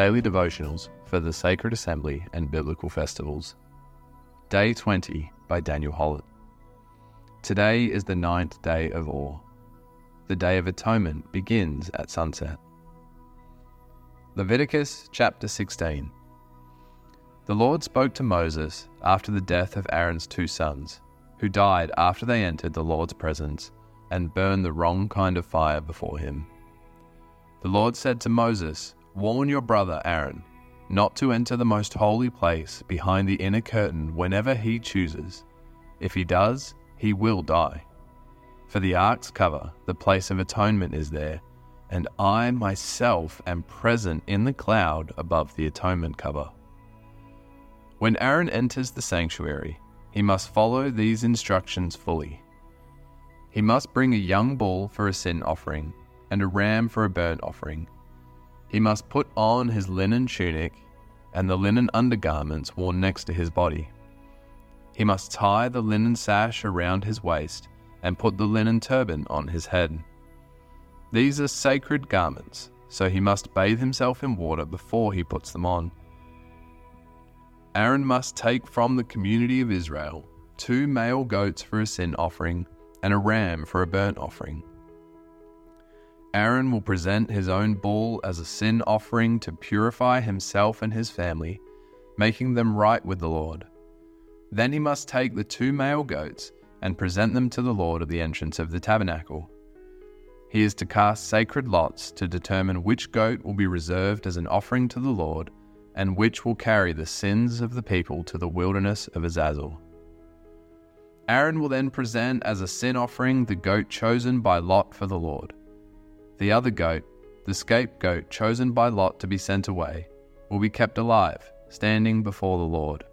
daily devotionals for the Sacred Assembly and Biblical Festivals. Day 20 by Daniel Hollett. Today is the ninth day of Awe. The Day of Atonement begins at sunset. Leviticus chapter 16. The Lord spoke to Moses after the death of Aaron's two sons, who died after they entered the Lord's presence and burned the wrong kind of fire before him. The Lord said to Moses, Warn your brother Aaron not to enter the most holy place behind the inner curtain whenever he chooses. If he does, he will die. For the ark's cover, the place of atonement is there, and I myself am present in the cloud above the atonement cover. When Aaron enters the sanctuary, he must follow these instructions fully. He must bring a young bull for a sin offering and a ram for a burnt offering he must put on his linen tunic and the linen undergarments worn next to his body. He must tie the linen sash around his waist and put the linen turban on his head. These are sacred garments, so he must bathe himself in water before he puts them on. Aaron must take from the community of Israel two male goats for a sin offering and a ram for a burnt offering. Aaron will present his own bull as a sin offering to purify himself and his family, making them right with the Lord. Then he must take the two male goats and present them to the Lord at the entrance of the tabernacle. He is to cast sacred lots to determine which goat will be reserved as an offering to the Lord and which will carry the sins of the people to the wilderness of Azazel. Aaron will then present as a sin offering the goat chosen by lot for the Lord. The other goat, the scapegoat chosen by Lot to be sent away, will be kept alive, standing before the Lord.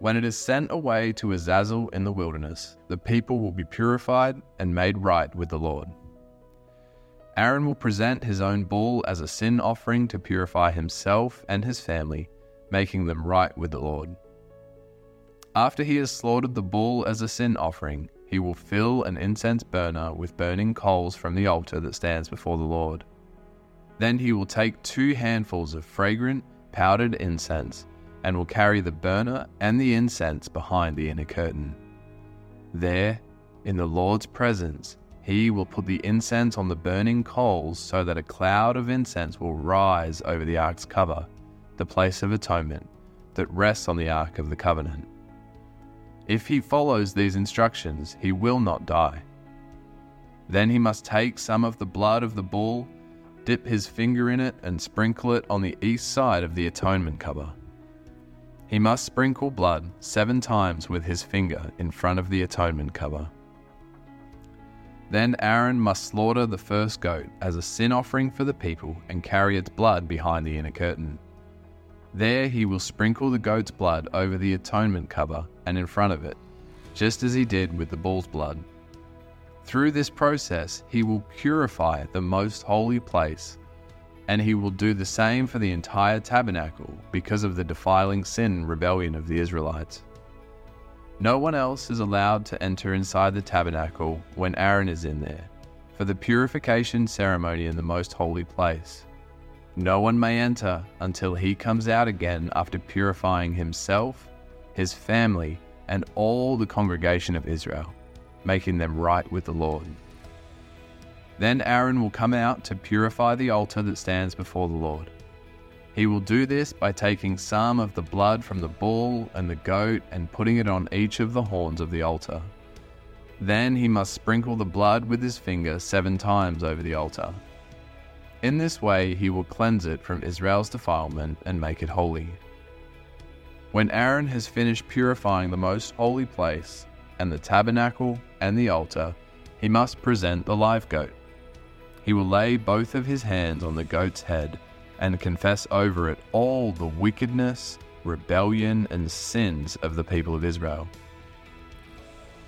When it is sent away to Azazel in the wilderness, the people will be purified and made right with the Lord. Aaron will present his own bull as a sin offering to purify himself and his family, making them right with the Lord. After he has slaughtered the bull as a sin offering, he will fill an incense burner with burning coals from the altar that stands before the Lord. Then he will take two handfuls of fragrant, powdered incense and will carry the burner and the incense behind the inner curtain. There, in the Lord's presence, he will put the incense on the burning coals so that a cloud of incense will rise over the ark's cover, the place of atonement, that rests on the ark of the covenant. If he follows these instructions, he will not die. Then he must take some of the blood of the bull, dip his finger in it, and sprinkle it on the east side of the atonement cover. He must sprinkle blood seven times with his finger in front of the atonement cover. Then Aaron must slaughter the first goat as a sin offering for the people and carry its blood behind the inner curtain. There he will sprinkle the goat's blood over the atonement cover and in front of it, just as he did with the bull's blood. Through this process, he will purify the most holy place, and he will do the same for the entire tabernacle because of the defiling sin and rebellion of the Israelites. No one else is allowed to enter inside the tabernacle when Aaron is in there, for the purification ceremony in the most holy place. No one may enter until he comes out again after purifying himself, his family, and all the congregation of Israel, making them right with the Lord. Then Aaron will come out to purify the altar that stands before the Lord. He will do this by taking some of the blood from the bull and the goat and putting it on each of the horns of the altar. Then he must sprinkle the blood with his finger seven times over the altar in this way, he will cleanse it from Israel's defilement and make it holy. When Aaron has finished purifying the most holy place, and the tabernacle and the altar, he must present the live goat. He will lay both of his hands on the goat's head and confess over it all the wickedness, rebellion, and sins of the people of Israel.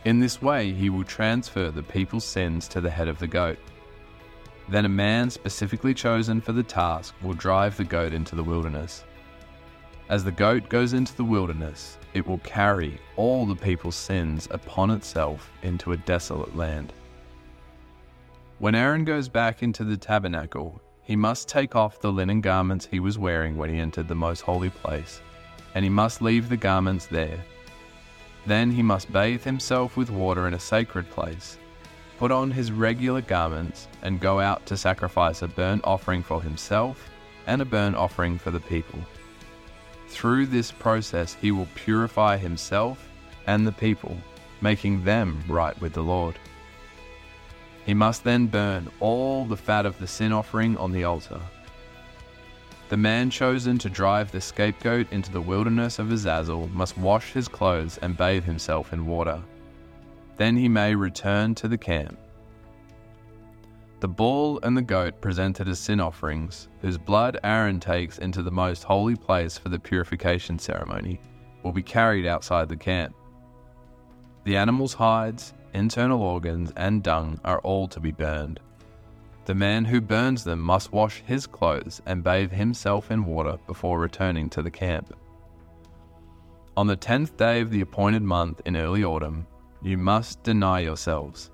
In this way, he will transfer the people's sins to the head of the goat. Then a man specifically chosen for the task will drive the goat into the wilderness. As the goat goes into the wilderness, it will carry all the people's sins upon itself into a desolate land. When Aaron goes back into the tabernacle, he must take off the linen garments he was wearing when he entered the most holy place, and he must leave the garments there. Then he must bathe himself with water in a sacred place, put on his regular garments, and go out to sacrifice a burnt offering for himself and a burnt offering for the people. Through this process, he will purify himself and the people, making them right with the Lord. He must then burn all the fat of the sin offering on the altar. The man chosen to drive the scapegoat into the wilderness of Azazel must wash his clothes and bathe himself in water. Then he may return to the camp. The bull and the goat presented as sin offerings, whose blood Aaron takes into the most holy place for the purification ceremony, will be carried outside the camp. The animal's hides, internal organs, and dung are all to be burned. The man who burns them must wash his clothes and bathe himself in water before returning to the camp. On the tenth day of the appointed month in early autumn, you must deny yourselves.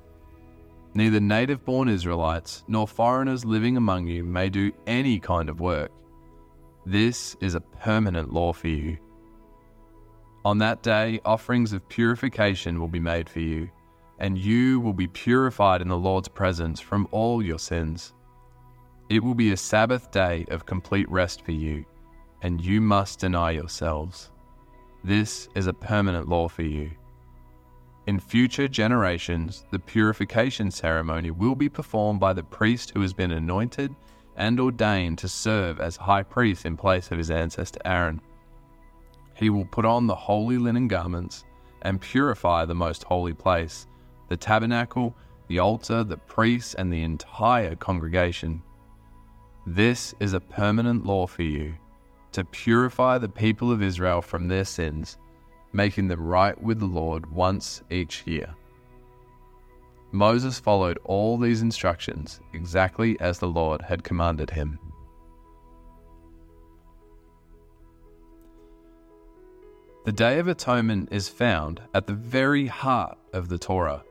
Neither native born Israelites nor foreigners living among you may do any kind of work. This is a permanent law for you. On that day, offerings of purification will be made for you and you will be purified in the Lord's presence from all your sins. It will be a Sabbath day of complete rest for you, and you must deny yourselves. This is a permanent law for you. In future generations, the purification ceremony will be performed by the priest who has been anointed and ordained to serve as high priest in place of his ancestor Aaron. He will put on the holy linen garments and purify the most holy place the tabernacle, the altar, the priests, and the entire congregation. This is a permanent law for you to purify the people of Israel from their sins, making them right with the Lord once each year. Moses followed all these instructions exactly as the Lord had commanded him. The Day of Atonement is found at the very heart of the Torah.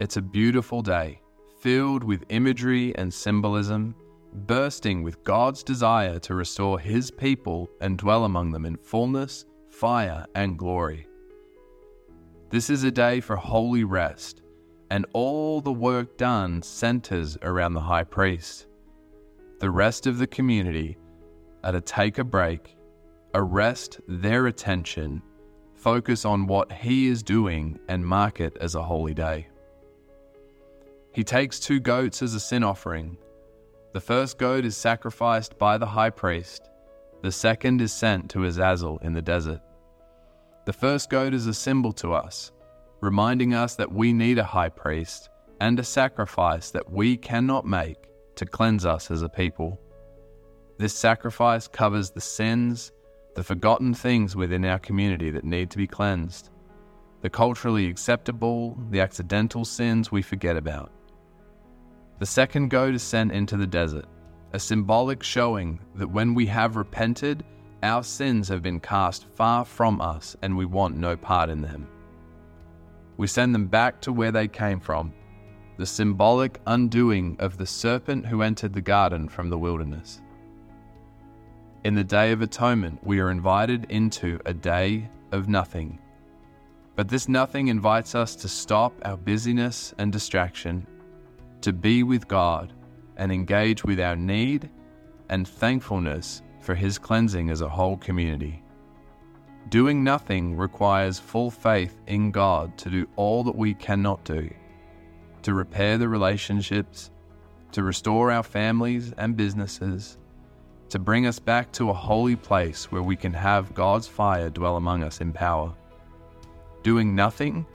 It's a beautiful day, filled with imagery and symbolism, bursting with God's desire to restore His people and dwell among them in fullness, fire, and glory. This is a day for holy rest, and all the work done centers around the high priest. The rest of the community are to take a break, arrest their attention, focus on what he is doing, and mark it as a holy day. He takes two goats as a sin offering. The first goat is sacrificed by the high priest, the second is sent to Azazel in the desert. The first goat is a symbol to us, reminding us that we need a high priest and a sacrifice that we cannot make to cleanse us as a people. This sacrifice covers the sins, the forgotten things within our community that need to be cleansed, the culturally acceptable, the accidental sins we forget about. The second goat is sent into the desert, a symbolic showing that when we have repented, our sins have been cast far from us and we want no part in them. We send them back to where they came from, the symbolic undoing of the serpent who entered the garden from the wilderness. In the Day of Atonement, we are invited into a day of nothing. But this nothing invites us to stop our busyness and distraction to be with God and engage with our need and thankfulness for His cleansing as a whole community. Doing nothing requires full faith in God to do all that we cannot do, to repair the relationships, to restore our families and businesses, to bring us back to a holy place where we can have God's fire dwell among us in power. Doing nothing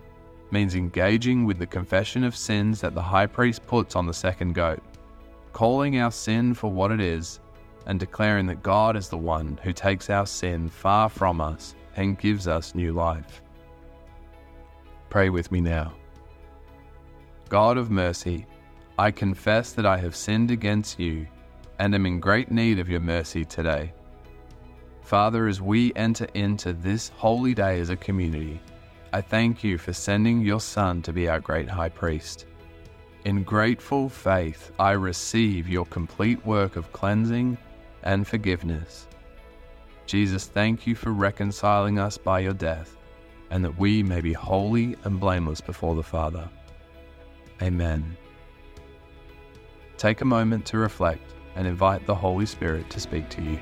means engaging with the confession of sins that the high priest puts on the second goat, calling our sin for what it is, and declaring that God is the one who takes our sin far from us and gives us new life. Pray with me now. God of mercy, I confess that I have sinned against you and am in great need of your mercy today. Father, as we enter into this holy day as a community, I thank you for sending your Son to be our great high priest. In grateful faith, I receive your complete work of cleansing and forgiveness. Jesus, thank you for reconciling us by your death, and that we may be holy and blameless before the Father. Amen. Take a moment to reflect and invite the Holy Spirit to speak to you.